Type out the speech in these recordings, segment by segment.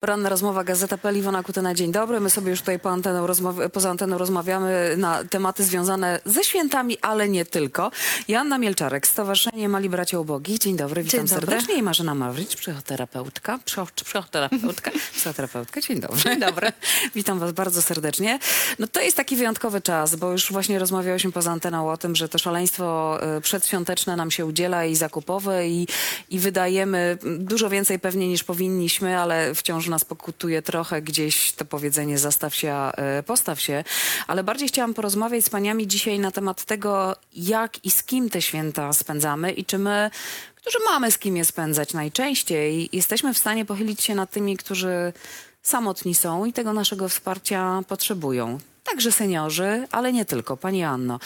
Poranna rozmowa Gazeta.pl, Iwona Kutyna, dzień dobry. My sobie już tutaj po anteną poza anteną rozmawiamy na tematy związane ze świętami, ale nie tylko. Joanna Mielczarek, Stowarzyszenie Mali Bracia Ubogich. Dzień dobry, witam Dzień dobry. serdecznie. I Marzena Mawrycz, psychoterapeutka. Psycho- Psychoterapeutka. Psychoterapeutka, dzień dobry. Dzień dobry. Witam was bardzo serdecznie. No to jest taki wyjątkowy czas, bo już właśnie rozmawiałyśmy poza anteną o tym, że to szaleństwo y, przedświąteczne nam się udziela i zakupowe i, i wydajemy dużo więcej pewnie niż powinniśmy, ale wciąż nas pokutuje trochę gdzieś to powiedzenie zastaw się, y, postaw się. Ale bardziej chciałam porozmawiać z paniami dzisiaj na temat tego, jak i z kim te święta spędzamy i czy my którzy mamy z kim je spędzać najczęściej, jesteśmy w stanie pochylić się nad tymi, którzy samotni są i tego naszego wsparcia potrzebują. Także seniorzy, ale nie tylko. Pani Anno,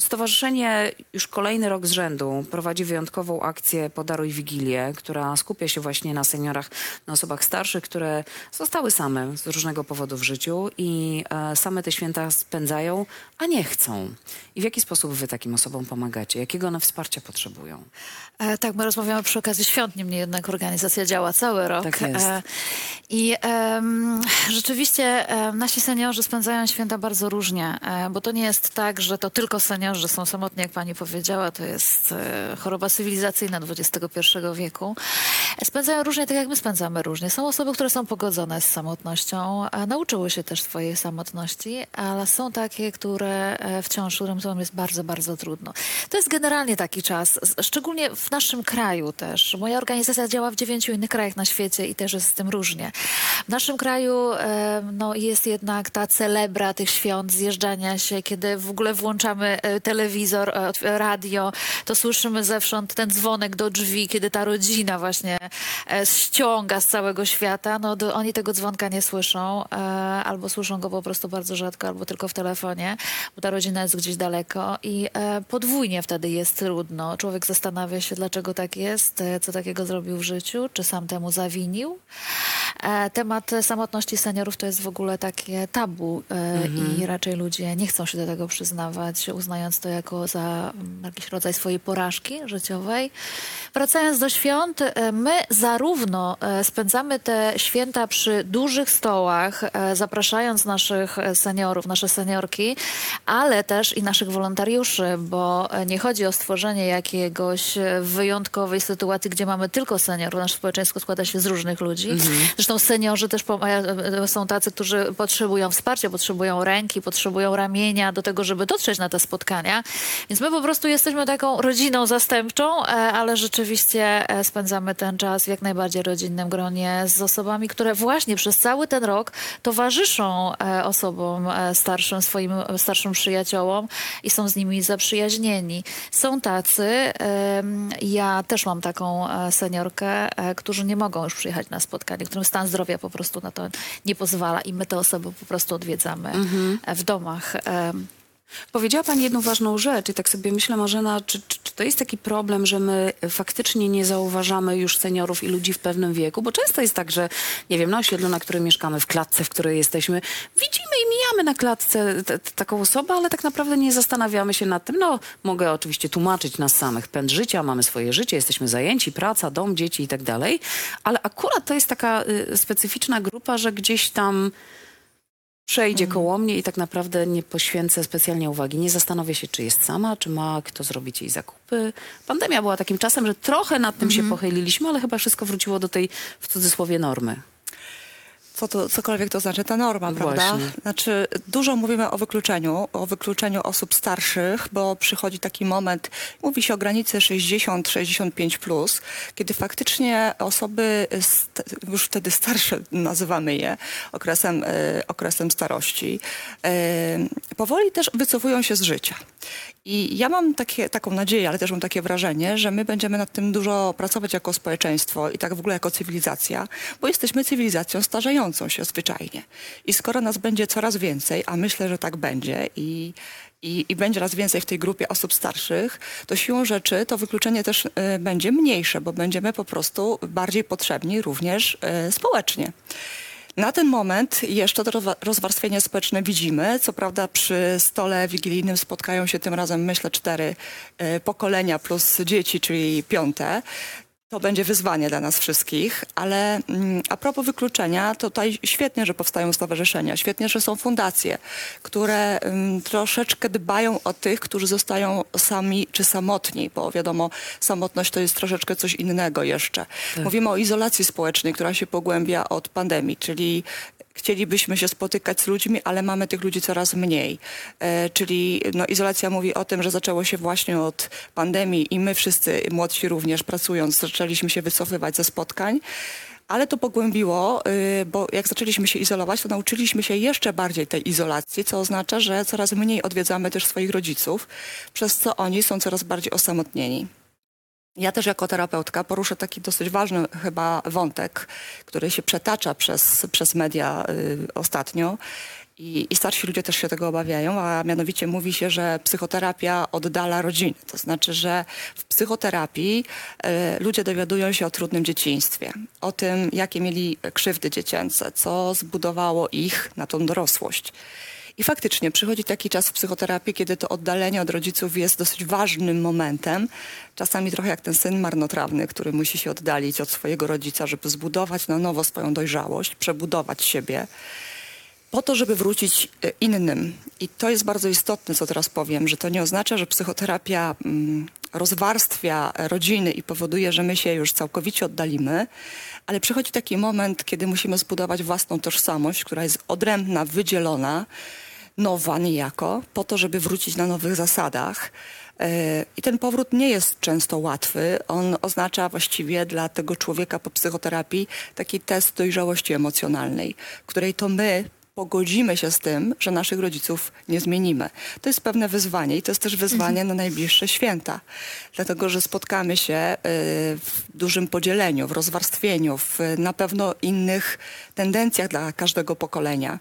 Stowarzyszenie już kolejny rok z rzędu prowadzi wyjątkową akcję Podaruj Wigilię, która skupia się właśnie na seniorach, na osobach starszych, które zostały same z różnego powodu w życiu i e, same te święta spędzają, a nie chcą. I w jaki sposób wy takim osobom pomagacie? Jakiego one wsparcia potrzebują? E, tak, my rozmawiamy przy okazji świąt, niemniej jednak organizacja działa cały rok. Tak jest. E, I em, rzeczywiście e, nasi seniorzy spędzają święta bardzo różnie, e, bo to nie jest tak, że to tylko seniorzy są samotni, jak pani powiedziała, to jest e, choroba cywilizacyjna XXI wieku. E, Spędzają różnie, tak jak my spędzamy różnie. Są osoby, które są pogodzone z samotnością, nauczyły się też swojej samotności, ale są takie, które wciąż, którym to jest bardzo, bardzo trudno. To jest generalnie taki czas, szczególnie w naszym kraju też. Moja organizacja działa w dziewięciu innych krajach na świecie i też jest z tym różnie. W naszym kraju no, jest jednak ta celebra tych świąt, zjeżdżania się, kiedy w ogóle włączamy e, telewizor, e, radio, to słyszymy zewsząd ten dzwonek do drzwi, kiedy ta rodzina właśnie e, ściąga z całego świata. No, oni tego dzwonka nie słyszą, albo słyszą go po prostu bardzo rzadko, albo tylko w telefonie, bo ta rodzina jest gdzieś daleko i podwójnie wtedy jest trudno. Człowiek zastanawia się, dlaczego tak jest, co takiego zrobił w życiu, czy sam temu zawinił. Temat samotności seniorów to jest w ogóle takie tabu e, i raczej ludzie nie chcą się do tego przyznawać, uznając to jako za mm, jakiś rodzaj swojej porażki życiowej. Wracając do świąt, e, my zarówno e, spędzamy te święta przy dużych stołach, e, zapraszając naszych seniorów, nasze seniorki, ale też i naszych wolontariuszy, bo nie chodzi o stworzenie jakiegoś wyjątkowej sytuacji, gdzie mamy tylko seniorów. Nasze społeczeństwo składa się z różnych ludzi. Zresztą seniorzy też są tacy, którzy potrzebują wsparcia, potrzebują ręki, potrzebują ramienia do tego, żeby dotrzeć na te spotkania. Więc my po prostu jesteśmy taką rodziną zastępczą, e, ale rzeczywiście e, spędzamy ten czas w jak najbardziej rodzinnym gronie z osobami, które właśnie przez cały ten rok towarzyszą e, osobom starszym, swoim starszym przyjaciołom i są z nimi zaprzyjaźnieni. Są tacy, ja też mam taką seniorkę, którzy nie mogą już przyjechać na spotkanie, którym stan zdrowia po prostu na to nie pozwala i my te osoby po prostu odwiedzamy e, w domach. Powiedziała Pani jedną ważną rzecz i tak sobie myślę, Marzena, czy, czy, czy to jest taki problem, że my faktycznie nie zauważamy już seniorów i ludzi w pewnym wieku? Bo często jest tak, że nie wiem, na osiedlu, na którym mieszkamy, w klatce, w której jesteśmy, widzimy i mijamy na klatce t- t- taką osobę, ale tak naprawdę nie zastanawiamy się nad tym. No, mogę oczywiście tłumaczyć nas samych. Pęd życia, mamy swoje życie, jesteśmy zajęci, praca, dom, dzieci i tak dalej, ale akurat to jest taka y, specyficzna grupa, że gdzieś tam przejdzie koło mnie i tak naprawdę nie poświęcę specjalnie uwagi. Nie zastanowię się, czy jest sama, czy ma kto zrobić jej zakupy. Pandemia była takim czasem, że trochę nad tym się pochyliliśmy, ale chyba wszystko wróciło do tej, w cudzysłowie, normy. Co to, cokolwiek to znaczy ta norma, prawda? Właśnie. Znaczy, dużo mówimy o wykluczeniu, o wykluczeniu osób starszych, bo przychodzi taki moment, mówi się o granicy 60-65+, plus, kiedy faktycznie osoby już wtedy starsze, nazywamy je, okresem, e, okresem starości, e, powoli też wycofują się z życia. I ja mam takie, taką nadzieję, ale też mam takie wrażenie, że my będziemy nad tym dużo pracować jako społeczeństwo i tak w ogóle jako cywilizacja, bo jesteśmy cywilizacją starzejącą się zwyczajnie. I skoro nas będzie coraz więcej, a myślę, że tak będzie i, i, i będzie raz więcej w tej grupie osób starszych, to siłą rzeczy to wykluczenie też y, będzie mniejsze, bo będziemy po prostu bardziej potrzebni również y, społecznie. Na ten moment jeszcze to rozwa- rozwarstwienie społeczne widzimy. Co prawda przy stole wigilijnym spotkają się tym razem, myślę, cztery e, pokolenia plus dzieci, czyli piąte. To będzie wyzwanie dla nas wszystkich, ale mm, a propos wykluczenia, to tutaj świetnie, że powstają stowarzyszenia, świetnie, że są fundacje, które mm, troszeczkę dbają o tych, którzy zostają sami czy samotni, bo wiadomo, samotność to jest troszeczkę coś innego jeszcze. Mówimy o izolacji społecznej, która się pogłębia od pandemii, czyli chcielibyśmy się spotykać z ludźmi, ale mamy tych ludzi coraz mniej. E, czyli no, izolacja mówi o tym, że zaczęło się właśnie od pandemii i my wszyscy, młodsi również pracując, zaczęliśmy się wycofywać ze spotkań. Ale to pogłębiło, y, bo jak zaczęliśmy się izolować, to nauczyliśmy się jeszcze bardziej tej izolacji, co oznacza, że coraz mniej odwiedzamy też swoich rodziców, przez co oni są coraz bardziej osamotnieni. Ja też jako terapeutka poruszę taki dosyć ważny chyba wątek, który się przetacza przez, przez media y, ostatnio. I, I starsi ludzie też się tego obawiają, a mianowicie mówi się, że psychoterapia oddala rodziny. To znaczy, że w psychoterapii y, ludzie dowiadują się o trudnym dzieciństwie, o tym, jakie mieli krzywdy dziecięce, co zbudowało ich na tą dorosłość. I faktycznie przychodzi taki czas w psychoterapii, kiedy to oddalenie od rodziców jest dosyć ważnym momentem. Czasami trochę jak ten syn marnotrawny, który musi się oddalić od swojego rodzica, żeby zbudować na nowo swoją dojrzałość, przebudować siebie po to, żeby wrócić e, innym. I to jest bardzo istotne, co teraz powiem, że to nie oznacza, że psychoterapia mm, rozwarstwia rodziny i powoduje, że my się już całkowicie oddalimy, ale przychodzi taki moment, kiedy musimy zbudować własną tożsamość, która jest odrębna, wydzielona, nowa niejako, po to, żeby wrócić na nowych zasadach. E, I ten powrót nie jest często łatwy. On oznacza właściwie dla tego człowieka po psychoterapii taki test dojrzałości emocjonalnej, której to my pogodzimy się z tym, że naszych rodziców nie zmienimy. To jest pewne wyzwanie i to jest też wyzwanie na najbliższe święta. Dlatego, że spotkamy się y, w dużym podzieleniu, w rozwarstwieniu, w na pewno innych tendencjach dla każdego pokolenia.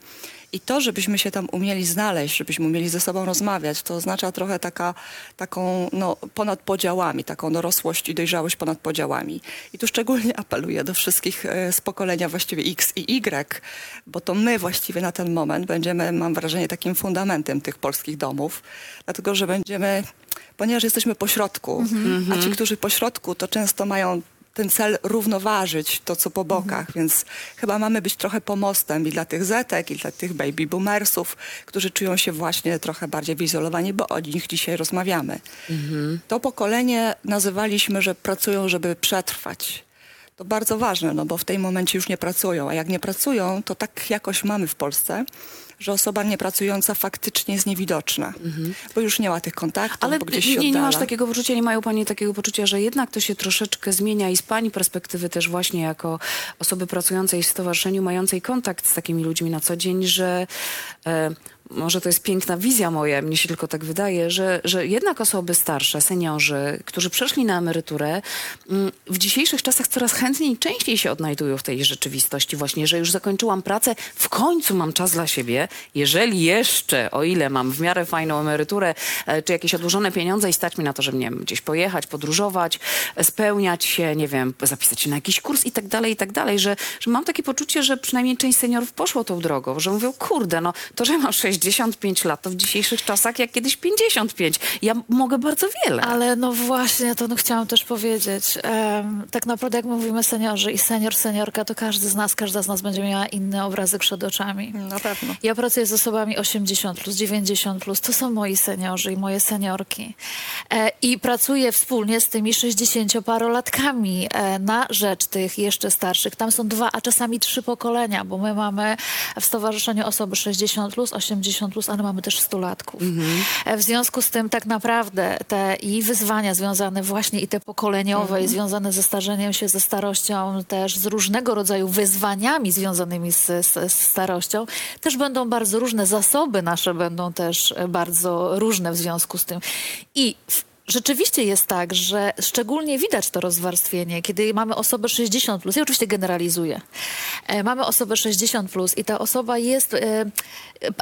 I to, żebyśmy się tam umieli znaleźć, żebyśmy umieli ze sobą rozmawiać, to oznacza trochę taka, taką no, ponad podziałami, taką dorosłość i dojrzałość ponad podziałami. I tu szczególnie apeluję do wszystkich e, z pokolenia właściwie X i Y, bo to my właściwie na ten moment będziemy, mam wrażenie, takim fundamentem tych polskich domów, dlatego że będziemy, ponieważ jesteśmy pośrodku, a ci, którzy pośrodku, to często mają ten cel równoważyć to, co po bokach, więc chyba mamy być trochę pomostem i dla tych Zetek, i dla tych baby boomersów, którzy czują się właśnie trochę bardziej wyizolowani, bo o nich dzisiaj rozmawiamy. To pokolenie nazywaliśmy, że pracują, żeby przetrwać. To bardzo ważne, no bo w tym momencie już nie pracują, a jak nie pracują, to tak jakoś mamy w Polsce, że osoba niepracująca faktycznie jest niewidoczna, bo już nie ma tych kontaktów, Ale bo gdzieś się nie, nie masz takiego poczucia, nie mają Pani takiego poczucia, że jednak to się troszeczkę zmienia i z Pani perspektywy też właśnie jako osoby pracującej w stowarzyszeniu, mającej kontakt z takimi ludźmi na co dzień, że e, może to jest piękna wizja moja, mnie się tylko tak wydaje, że, że jednak osoby starsze, seniorzy, którzy przeszli na emeryturę, mm, w dzisiejszych czasach coraz chętniej i częściej się odnajdują w tej rzeczywistości właśnie, że już zakończyłam pracę, w końcu mam czas dla siebie, jeżeli jeszcze, o ile mam w miarę fajną emeryturę, e, czy jakieś odłożone pieniądze i stać mi na to, żeby nie wiem, gdzieś pojechać, podróżować, spełniać się, nie wiem, zapisać się na jakiś kurs i tak dalej, i tak dalej, że, że mam takie poczucie, że przynajmniej część seniorów poszło tą drogą, że mówią, kurde, no to, że mam 65 lat, to w dzisiejszych czasach jak kiedyś 55. Ja mogę bardzo wiele. Ale no właśnie, to no chciałam też powiedzieć. Em, tak naprawdę jak mówimy seniorzy i senior, seniorka, to każdy z nas, każda z nas będzie miała inny obrazek przed oczami. Na pewno. Ja pracuję z osobami 80 plus, 90 plus. To są moi seniorzy i moje seniorki. E, I pracuję wspólnie z tymi 60-parolatkami e, na rzecz tych jeszcze starszych. Tam są dwa, a czasami trzy pokolenia, bo my mamy w stowarzyszeniu osoby 60 plus, 80 plus, ale mamy też stulatków. E, w związku z tym tak naprawdę te i wyzwania związane właśnie i te pokoleniowe, i związane ze starzeniem się, ze starością, też z różnego rodzaju wyzwaniami związanymi z, z, z starością, też będą bardzo różne. Zasoby nasze będą też e, bardzo różne w związku z tym. I Rzeczywiście jest tak, że szczególnie widać to rozwarstwienie, kiedy mamy osobę 60 plus. Ja oczywiście generalizuję. E, mamy osobę 60 plus i ta osoba jest e,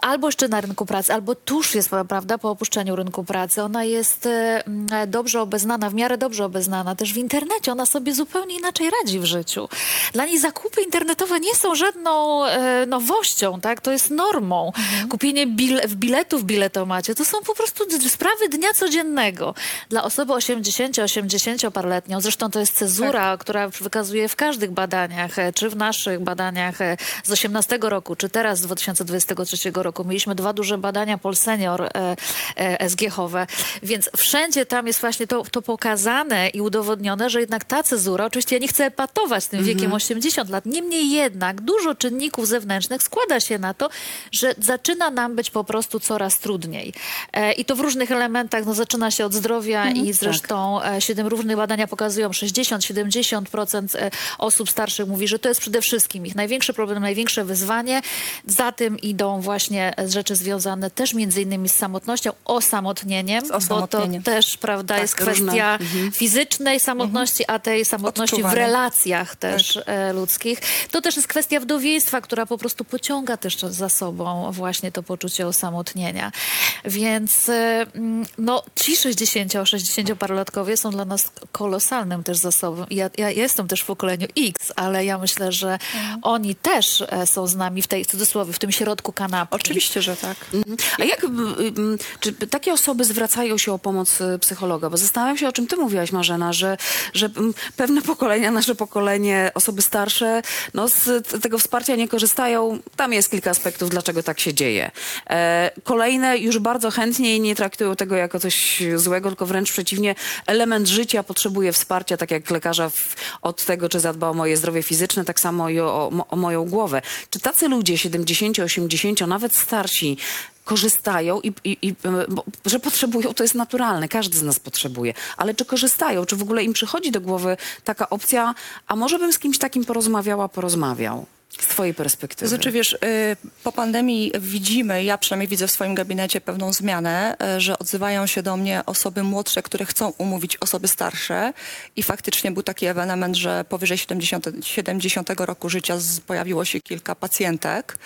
albo jeszcze na rynku pracy, albo tuż jest, prawda, po opuszczeniu rynku pracy. Ona jest e, m, dobrze obeznana, w miarę dobrze obeznana też w internecie. Ona sobie zupełnie inaczej radzi w życiu. Dla niej zakupy internetowe nie są żadną e, nowością, tak? To jest normą. Kupienie bil- biletów w biletomacie to są po prostu sprawy dnia codziennego. Dla osoby 80-80 parletnią, zresztą to jest cezura, która wykazuje w każdych badaniach, e, czy w naszych badaniach z 18 roku, czy teraz z 2023 roku. Mieliśmy dwa duże badania Polsenior e, e, SGH-owe, więc wszędzie tam jest właśnie to, to pokazane i udowodnione, że jednak ta cezura, oczywiście ja nie chcę epatować tym wiekiem 80 lat, niemniej jednak dużo czynników zewnętrznych składa się na to, że zaczyna nam być po prostu coraz trudniej. E, I to w różnych elementach, no zaczyna się od zdrowia i zresztą e, siedem różnych badania pokazują 60-70% e, osób starszych mówi, że to jest przede wszystkim ich największy problem, największe wyzwanie. Za tym idą właśnie e, rzeczy związane też między innymi z samotnością, osamotnieniem, Z osamotnieniem. bo to też, prawda, jest różne. kwestia fizycznej samotności, a tej samotności w relacjach też e, ludzkich. To też jest kwestia wdowieństwa, która po prostu pociąga też za sobą właśnie to poczucie osamotnienia. Więc e, mm, no, ci 60-60-parolatkowie są dla nas kolosalnym też zasobem. Ja, ja jestem też w pokoleniu X, ale ja myślę, że oni też e, są z nami w tej, w cudzysłowie, w tym środku Oczywiście, że tak. Mhm. A jak, m, m, czy takie osoby zwracają się o pomoc y, psychologa? Bo zastanawiam się, o czym ty mówiłaś, Marzena, że, że m, pewne pokolenia, nasze pokolenie, osoby starsze, no z tego wsparcia nie korzystają. Tam jest kilka aspektów, dlaczego tak się dzieje. E, kolejne już bardzo chętnie i nie traktują tego jako coś złego, tylko wręcz przeciwnie, element życia potrzebuje wsparcia, tak jak lekarza w, od tego, czy zadba o moje zdrowie fizyczne, tak samo i o, o, o moją głowę. Czy tacy ludzie 70, 80, nawet starsi, korzystają i, i, i bo, że potrzebują, to jest naturalne, każdy z nas potrzebuje, ale czy korzystają, czy w ogóle im przychodzi do głowy taka opcja, a może bym z kimś takim porozmawiała, porozmawiał? Z twojej perspektywy. znaczy, wiesz, y, po pandemii widzimy, ja przynajmniej widzę w swoim gabinecie pewną zmianę, y, że odzywają się do mnie osoby młodsze, które chcą umówić osoby starsze i faktycznie był taki ewenement, że powyżej 70, 70 roku życia pojawiło się kilka pacjentek.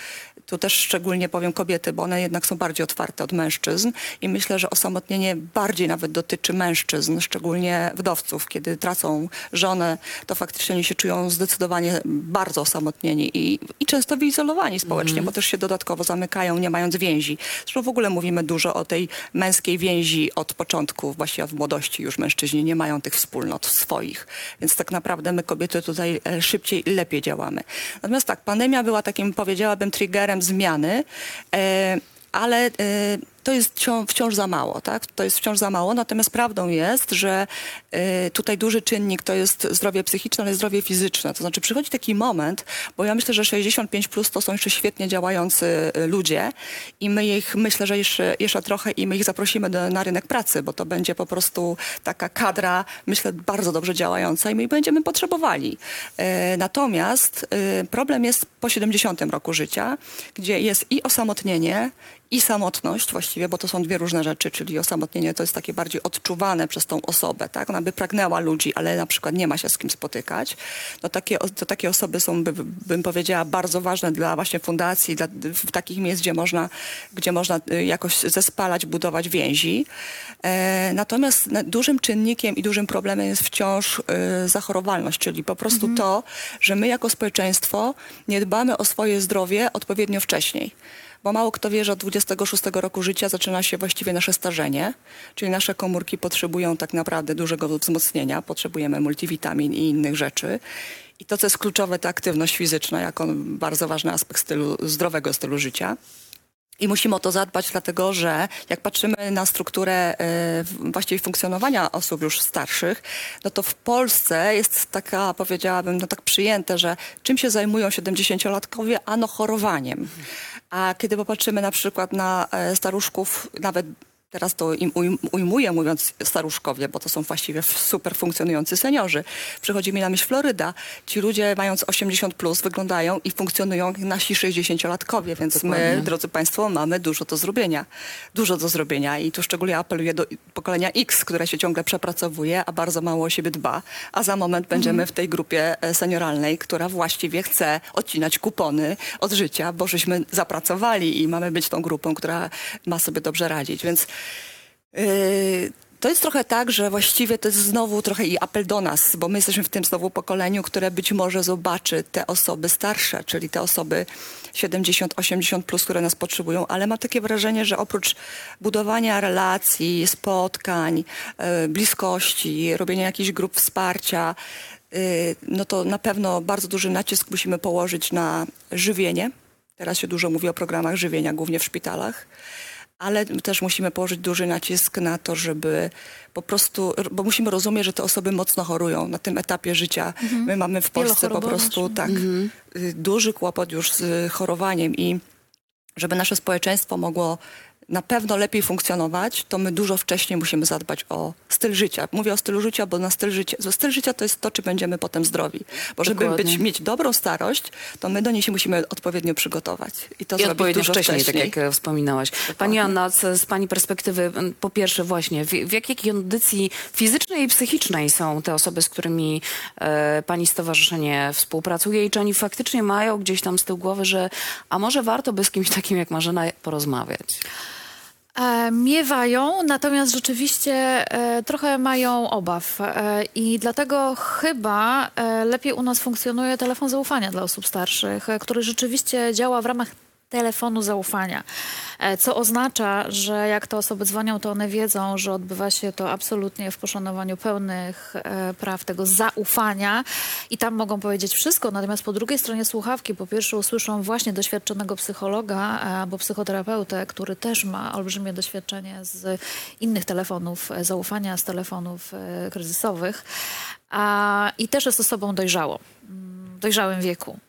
Tu też szczególnie powiem kobiety, bo one jednak są bardziej otwarte od mężczyzn i myślę, że osamotnienie bardziej nawet dotyczy mężczyzn, szczególnie wdowców. Kiedy tracą żonę, to faktycznie się czują zdecydowanie bardzo osamotnieni i, i często wyizolowani społecznie, bo też się dodatkowo zamykają, nie mając więzi. Zresztą w ogóle mówimy dużo o tej męskiej więzi od początku, właściwie w młodości już mężczyźni nie mają tych wspólnot swoich. Więc tak naprawdę my kobiety tutaj e, szybciej i lepiej działamy. Natomiast tak, pandemia była takim, powiedziałabym, triggerem zmiany, e, ale e, to jest wciąż, za mało, tak? To jest wciąż za mało, natomiast prawdą jest, że e, tutaj duży czynnik to jest zdrowie psychiczne, ale zdrowie fizyczne. To znaczy przychodzi taki moment, bo ja myślę, że 65 plus to są jeszcze świetnie działający e, ludzie i my ich, myślę, że jeszcze, jeszcze trochę i my ich zaprosimy do, na rynek pracy, bo to będzie po prostu taka kadra, myślę, bardzo dobrze działająca i my ich będziemy potrzebowali. E, natomiast e, problem jest po 70 roku życia, gdzie jest i osamotnienie, i samotność właściwie, bo to są dwie różne rzeczy, czyli osamotnienie to jest takie bardziej odczuwane przez tą osobę, tak? Ona by pragnęła ludzi, ale na przykład nie ma się z kim spotykać. No takie, to takie osoby są, by, bym powiedziała, bardzo ważne dla właśnie fundacji, dla, w takich miejsc, gdzie można, gdzie można y, jakoś zespalać, budować więzi. E, natomiast na- dużym czynnikiem i dużym problemem jest wciąż y, zachorowalność, czyli po prostu to, że my jako społeczeństwo nie dbamy o swoje zdrowie odpowiednio wcześniej. Bo mało kto wie, że od 26 roku życia zaczyna się właściwie nasze starzenie, czyli nasze komórki potrzebują tak naprawdę dużego wzmocnienia, potrzebujemy multivitamin i innych rzeczy. I to, co jest kluczowe, to aktywność fizyczna, jako bardzo ważny aspekt stylu, zdrowego stylu życia. I musimy o to zadbać, dlatego że jak patrzymy na strukturę w- właściwie funkcjonowania osób już starszych, no to w Polsce jest taka, powiedziałabym, no tak przyjęte, że czym się zajmują 70-latkowie? Ano chorowaniem. A kiedy popatrzymy na przykład na e, staruszków, nawet Teraz to im ujm- ujmuję, mówiąc staruszkowie, bo to są właściwie super funkcjonujący seniorzy. Przychodzi mi na myśl Floryda. Ci ludzie mając 80 plus wyglądają i funkcjonują jak nasi 60-latkowie, więc my, drodzy Państwo, mamy dużo do zrobienia. Dużo do zrobienia i tu szczególnie apeluję do pokolenia X, które się ciągle przepracowuje, a bardzo mało o siebie dba. A za moment będziemy w tej grupie e, senioralnej, która właściwie chce odcinać kupony od życia, bo żeśmy zapracowali i mamy być tą grupą, która ma sobie dobrze radzić. Więc To jest trochę tak, że właściwie to jest znowu trochę i apel do nas, bo my jesteśmy w tym znowu pokoleniu, które być może zobaczy te osoby starsze, czyli te osoby 70-80 plus, które nas potrzebują, ale mam takie wrażenie, że oprócz budowania relacji, spotkań, e, bliskości, robienia jakichś grup wsparcia, y, no to na pewno bardzo duży nacisk musimy położyć na żywienie. Teraz się dużo mówi o programach żywienia, głównie w szpitalach ale też musimy położyć duży nacisk na to, żeby po prostu, bo musimy rozumieć, że te osoby mocno chorują na tym etapie życia. My mamy w Polsce po prostu tak y, duży kłopot już z chorowaniem i żeby nasze społeczeństwo mogło na pewno lepiej funkcjonować, to my dużo wcześniej musimy zadbać o styl życia. Mówię o stylu życia, bo na styl życia, bo styl życia to jest to, czy będziemy potem zdrowi. Bo żeby Dokładnie. być, mieć dobrą starość, to my do niej się musimy odpowiednio przygotować. I to I zrobić dużo wcześniej, wcześniej. tak jak e, wspominałaś. Pani Anna, z, z Pani perspektywy, po pierwsze właśnie, w, w jakiej kondycji fizycznej i psychicznej są te osoby, z którymi e, Pani stowarzyszenie współpracuje i czy oni faktycznie mają gdzieś tam z tyłu głowy, że a może warto by z kimś takim jak Marzena porozmawiać? E, Miewają, natomiast rzeczywiście e, trochę mają obaw. E, i dlatego chyba lepiej u nas funkcjonuje telefon zaufania dla osób starszych, który rzeczywiście działa w ramach telefonu zaufania, e, co oznacza, że jak te osoby dzwonią, to one wiedzą, że odbywa się to absolutnie w poszanowaniu pełnych e, praw tego zaufania. I tam mogą powiedzieć wszystko, natomiast po drugiej stronie słuchawki po pierwsze usłyszą właśnie doświadczonego psychologa e, albo psychoterapeutę, który też ma olbrzymie doświadczenie z innych telefonów zaufania, z telefonów kryzysowych. A, i też jest osobą dojrzałą, mm, w dojrzałym wieku.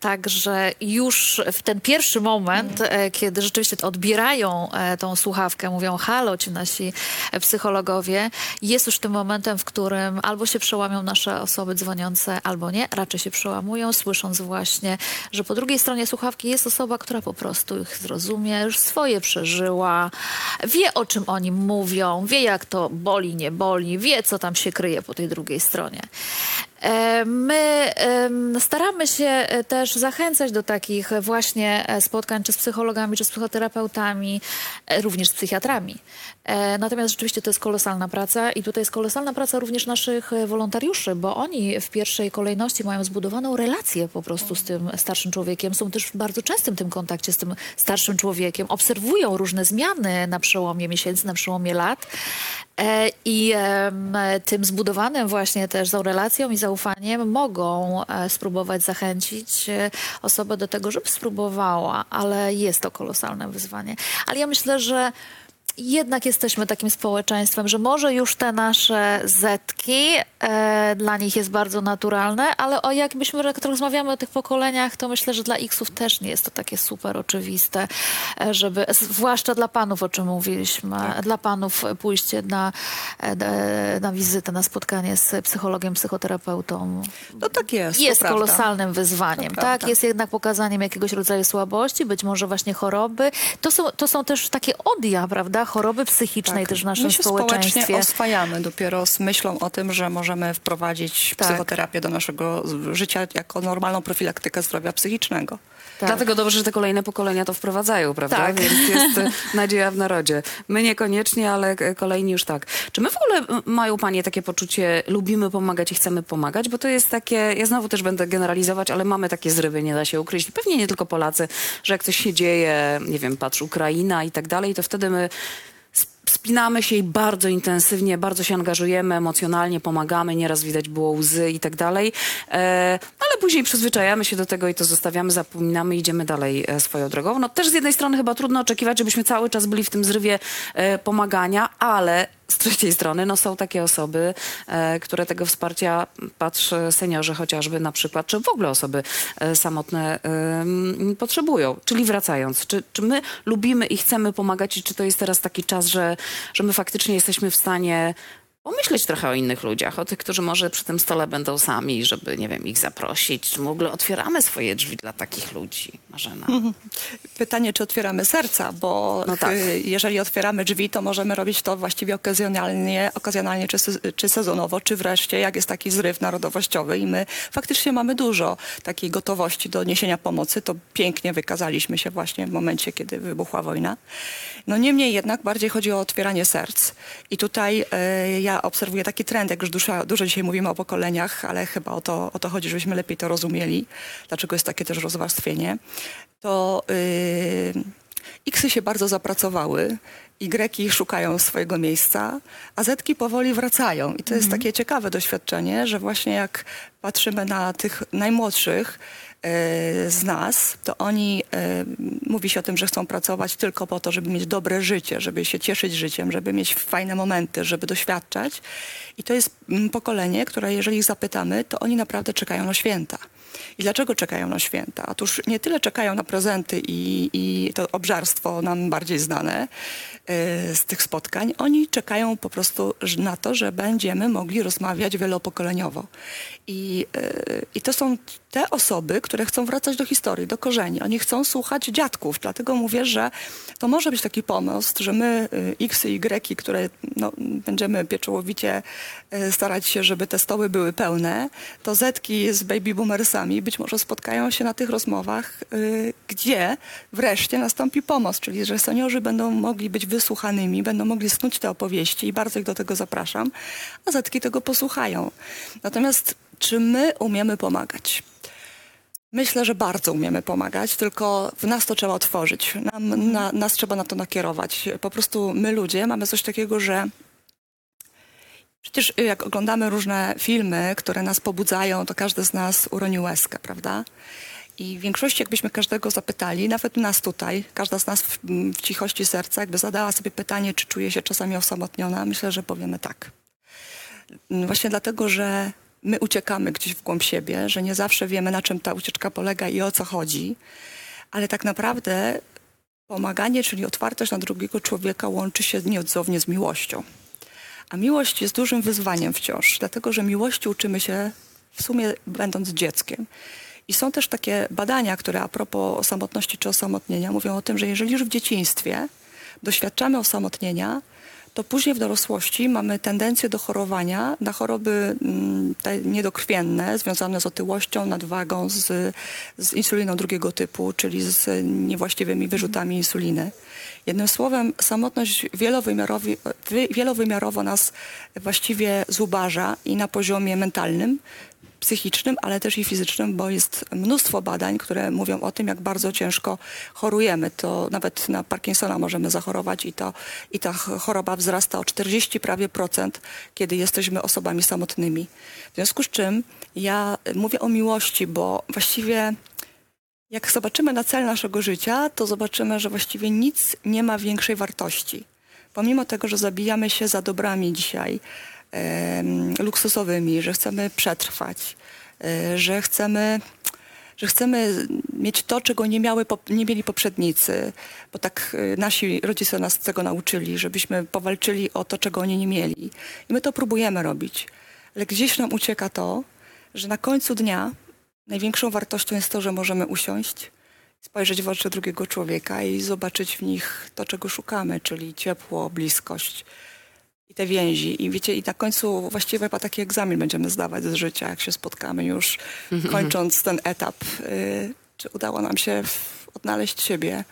E, Także już w ten pierwszy moment, e, kiedy rzeczywiście odbierają e, tą słuchawkę, mówią halo ci nasi psychologowie, jest już tym momentem, w którym albo się przełamią nasze osoby dzwoniące, albo nie. Raczej się przełamują, słysząc właśnie, że po drugiej stronie słuchawki jest osoba, która po prostu ich zrozumie, już swoje przeżyła, wie o czym oni mówią, wie jak to boli, nie boli, wie co tam się kryje po tej drugiej stronie. E, My staramy się e, też zachęcać do takich właśnie e, spotkań czy z psychologami, czy z psychoterapeutami, e, również z psychiatrami. E, Natomiast rzeczywiście to jest kolosalna praca i tutaj jest kolosalna praca również naszych wolontariuszy, bo oni w pierwszej kolejności mają zbudowaną relację po prostu z tym starszym człowiekiem, są też w bardzo częstym tym kontakcie z tym starszym człowiekiem, obserwują różne zmiany na przełomie miesięcy, na przełomie lat. E, I tym zbudowanym właśnie też tą relacją i zaufaniem mogą e, spróbować zachęcić e, osobę do tego, żeby spróbowała, ale jest to kolosalne wyzwanie. Ale ja myślę, że jednak jesteśmy takim społeczeństwem, że może już te nasze zetki e, dla nich jest bardzo naturalne, ale o jakbyśmy jak rozmawiamy o tych pokoleniach, to myślę, że dla X-ów też nie jest to takie super oczywiste, e, żeby, zwłaszcza dla panów, o czym mówiliśmy, dla panów pójście na, e, d- na wizytę, na spotkanie z psychologiem, psychoterapeutą No tak jest. jest prawda. kolosalnym wyzwaniem, To tak? prawda. Jest jednak pokazaniem jakiegoś rodzaju słabości, być może właśnie choroby. To są, to są też takie odja, prawda? Choroby psychicznej też w naszym Tak. My się społecznie społeczeństwie. oswajamy dopiero z myślą o tym, że możemy wprowadzić Tak. psychoterapię do naszego życia jako normalną profilaktykę zdrowia psychicznego. Tak. Dlatego dobrze, że te kolejne pokolenia to wprowadzają, prawda? Tak. Więc jest e, nadzieja w narodzie. My niekoniecznie, ale e, kolejni już tak. Czy my w ogóle mają Panie takie poczucie, lubimy pomagać i chcemy pomagać? Bo to jest takie, ja znowu też będę generalizować, ale mamy takie zrywy, nie da się ukryć. Pewnie nie tylko Polacy, że jak coś się dzieje, nie wiem, patrz, Ukraina i tak dalej, to wtedy my sp- spinamy się i bardzo intensywnie, bardzo się angażujemy emocjonalnie, pomagamy, nieraz widać było łzy i tak dalej, e, ale później przyzwyczajamy się do tego i to zostawiamy, zapominamy i idziemy dalej e, swoją drogą. No też z jednej strony chyba trudno oczekiwać, żebyśmy cały czas byli w tym zrywie e, pomagania, ale z trzeciej strony no, są takie osoby, e, które tego wsparcia, patrz, seniorzy chociażby na przykład, czy w ogóle osoby e, samotne em, potrzebują. Czyli wracając, czy, czy my lubimy i chcemy pomagać i czy to jest teraz taki czas, że, że my faktycznie jesteśmy w stanie pomyśleć trochę o innych ludziach, o tych, którzy może przy tym stole będą sami, żeby, nie wiem, ich zaprosić. Czy w ogóle otwieramy swoje drzwi dla takich ludzi, Marzena? Pytanie, czy otwieramy serca, bo No tak. y, jeżeli otwieramy drzwi, to możemy robić to właściwie okazjonalnie, okazjonalnie czy, czy sezonowo, czy wreszcie jak jest taki zryw narodowościowy i my faktycznie mamy dużo takiej gotowości do niesienia pomocy. To pięknie wykazaliśmy się właśnie w momencie, kiedy wybuchła wojna. No niemniej jednak bardziej chodzi o otwieranie serc. I tutaj y, ja obserwuję taki trend, jak już dużo, dużo dzisiaj mówimy o pokoleniach, ale chyba o to, o to chodzi, żebyśmy lepiej to rozumieli, dlaczego jest takie też rozwarstwienie. To yy, X-y się bardzo zapracowały, Y szukają swojego miejsca, a Zetki powoli wracają. I to jest takie ciekawe doświadczenie, że właśnie jak patrzymy na tych najmłodszych yy, z nas, to oni, yy, mówi się o tym, że chcą pracować tylko po to, żeby mieć dobre życie, żeby się cieszyć życiem, żeby mieć fajne momenty, żeby doświadczać. I to jest mm, pokolenie, które jeżeli ich zapytamy, to oni naprawdę czekają na święta. I dlaczego czekają na święta? Otóż nie tyle czekają na prezenty i, i to obżarstwo nam bardziej znane y, z tych spotkań. Oni czekają po prostu na to, że będziemy mogli rozmawiać wielopokoleniowo. I, y, I to są te osoby, które chcą wracać do historii, do korzeni. Oni chcą słuchać dziadków. Dlatego mówię, że to może być taki pomost, że my, y, X i Y, które no, będziemy pieczołowicie y, starać się, żeby te stoły były pełne, to Zetki z baby boomersami być może spotkają się na tych rozmowach, y, gdzie wreszcie nastąpi pomoc, czyli że seniorzy będą mogli być wysłuchanymi, będą mogli snuć te opowieści i bardzo ich do tego zapraszam, a Zetki tego posłuchają. Natomiast czy my umiemy pomagać? Myślę, że bardzo umiemy pomagać, tylko w nas to trzeba otworzyć. Nam, na, nas trzeba na to nakierować. Po prostu my ludzie mamy coś takiego, że przecież jak oglądamy różne filmy, które nas pobudzają, to każdy z nas uroni łezkę, prawda? I w większości, jakbyśmy każdego zapytali, nawet nas tutaj, każda z nas w, w cichości serca, jakby zadała sobie pytanie, czy czuje się czasami osamotniona, myślę, że powiemy tak. Właśnie dlatego, że my uciekamy gdzieś w głąb siebie, że nie zawsze wiemy, na czym ta ucieczka polega i o co chodzi, ale tak naprawdę pomaganie, czyli otwartość na drugiego człowieka łączy się nieodzownie z miłością. A miłość jest dużym wyzwaniem wciąż, dlatego że miłości uczymy się w sumie będąc dzieckiem. I są też takie badania, które a propos samotności czy osamotnienia mówią o tym, że jeżeli już w dzieciństwie doświadczamy osamotnienia, to później w dorosłości mamy tendencję do chorowania na choroby mm, niedokrwienne związane z otyłością, nadwagą, z, z insuliną drugiego typu, czyli z niewłaściwymi wyrzutami insuliny. Jednym słowem, samotność wielowymiarowo nas właściwie zubaża i na poziomie mentalnym, psychicznym, ale też i fizycznym, bo jest mnóstwo badań, które mówią o tym, jak bardzo ciężko chorujemy. To nawet na Parkinsona możemy zachorować i, to, i ta ch- choroba wzrasta o 40 prawie procent, kiedy jesteśmy osobami samotnymi. W związku z czym ja mówię o miłości, bo właściwie jak zobaczymy na cel naszego życia, to zobaczymy, że właściwie nic nie ma większej wartości. Pomimo tego, że zabijamy się za dobrami dzisiaj, luksusowymi, że chcemy przetrwać, e, że chcemy, że chcemy mieć to, czego nie, miały, nie mieli poprzednicy, bo tak e, nasi rodzice nas tego nauczyli, żebyśmy powalczyli o to, czego oni nie mieli. I my to próbujemy robić. Ale gdzieś nam ucieka to, że na końcu dnia największą wartością jest to, że możemy usiąść, spojrzeć w oczy drugiego człowieka i zobaczyć w nich to, czego szukamy, czyli ciepło, bliskość te więzi. I wiecie, i na końcu właściwie chyba taki egzamin będziemy zdawać z życia, jak się spotkamy już, kończąc ten etap. Y, czy udało nam się odnaleźć siebie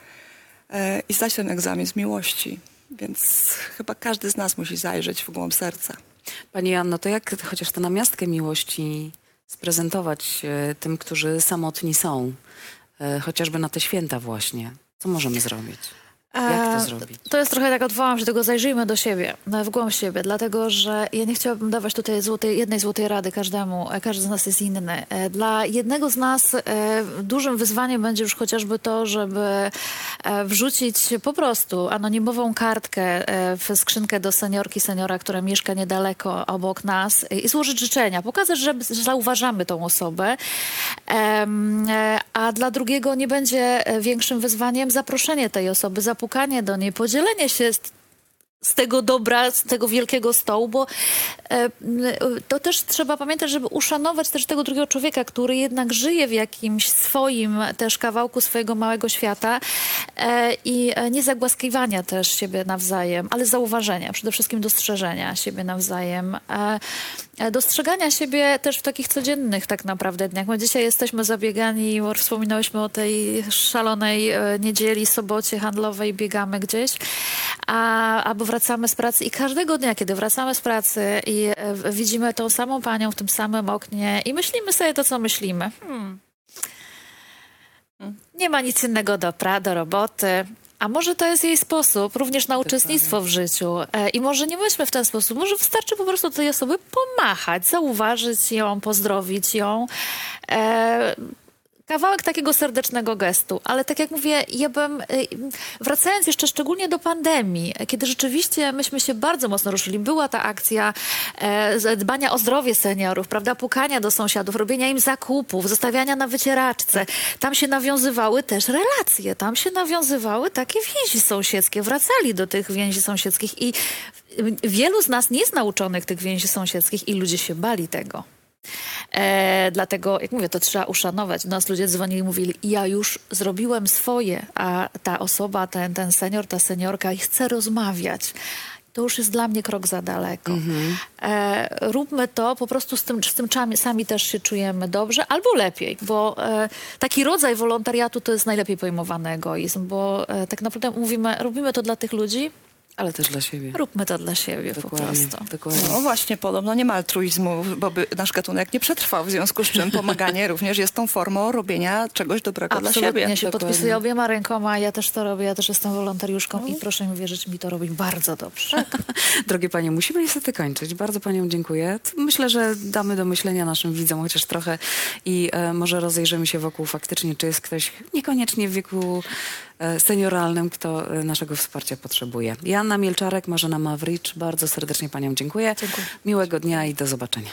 y, i zdać ten egzamin z miłości. Więc chyba każdy z nas musi zajrzeć w głąb serca. Pani Anno, to jak chociaż tę namiastkę miłości sprezentować e, tym, którzy samotni są, chociażby na te święta właśnie? Co możemy zrobić? Jak to zrobić? To jest trochę tak, odwołam się do tego, zajrzyjmy do siebie, no, w głąb siebie, dlatego że ja nie chciałabym dawać tutaj złotej, jednej złotej rady każdemu, e, każdy z nas jest inny. E, Dla jednego z nas e, dużym wyzwaniem będzie już chociażby to, żeby wrzucić po prostu anonimową kartkę w skrzynkę do seniorki, seniora, która mieszka niedaleko obok nas i złożyć życzenia, pokazać, że że zauważamy tą osobę, a dla drugiego nie będzie większym wyzwaniem zaproszenie tej osoby, zapukanie do niej, podzielenie się z tego dobra, z tego wielkiego stołu, bo e, to też trzeba pamiętać, żeby uszanować też tego drugiego człowieka, który jednak żyje w jakimś swoim też kawałku swojego małego świata e, i e, nie zagłaskiwania też siebie nawzajem, ale zauważenia, przede wszystkim dostrzeżenia siebie nawzajem. Dostrzegania siebie też w takich codziennych tak naprawdę dniach. My dzisiaj jesteśmy zabiegani, wspominałyśmy o tej szalonej niedzieli, sobocie handlowej, biegamy gdzieś, a, albo wracamy z pracy i każdego dnia, kiedy wracamy z pracy i e, widzimy tą samą panią w tym samym oknie i myślimy sobie to, co myślimy. Hmm. Nie ma nic innego do, pra, do roboty. A może to jest jej sposób również na uczestnictwo w życiu. E, I może nie myślmy w ten sposób. Może wystarczy po prostu tej osoby pomachać, zauważyć ją, pozdrowić ją. E, kawałek takiego serdecznego gestu. Ale tak jak mówię, ja bym, y, wracając jeszcze szczególnie do pandemii, kiedy rzeczywiście myśmy się bardzo mocno ruszyli, była ta akcja e, dbania o zdrowie seniorów, prawda, pukania do sąsiadów, robienia im zakupów, zostawiania na wycieraczce. Tam się nawiązywały też relacje, tam się nawiązywały takie więzi sąsiedzkie, wracali do tych więzi sąsiedzkich i wielu z nas nie jest nauczonych tych więzi sąsiedzkich i ludzie się bali tego. E, dlatego, jak mówię, to trzeba uszanować. Do nas ludzie dzwonili i mówili, ja już zrobiłem swoje, a ta osoba, ten, ten senior, ta seniorka chce rozmawiać. To już jest dla mnie krok za daleko. E, róbmy to, po prostu z tym, z tym czami- sami też się czujemy dobrze, albo lepiej, bo e, taki rodzaj wolontariatu to jest najlepiej pojmowany egoizm, bo e, tak naprawdę mówimy, robimy to dla tych ludzi, Ale też dla siebie. róbmy to dla siebie po Dokładnie, prostu. dokładnie. No właśnie, podobno nie ma altruizmu, bo by nasz gatunek nie przetrwał, w związku z czym pomaganie również jest tą formą robienia czegoś dobrego dla Absolutnie siebie. się Dokładnie. podpisuję obiema rękoma. Ja też to robię, ja też jestem wolontariuszką i proszę mi wierzyć, mi to robi bardzo dobrze. Drogie panie, musimy niestety kończyć. Bardzo paniom dziękuję. Myślę, że damy do myślenia naszym widzom chociaż trochę i e, może rozejrzymy się wokół faktycznie, czy jest ktoś niekoniecznie w wieku senioralnym, kto e, naszego wsparcia potrzebuje. Joanna Mielczarek, Marzena Mawrycz, bardzo serdecznie paniom dziękuję. Dziękuję. Miłego dnia i do zobaczenia.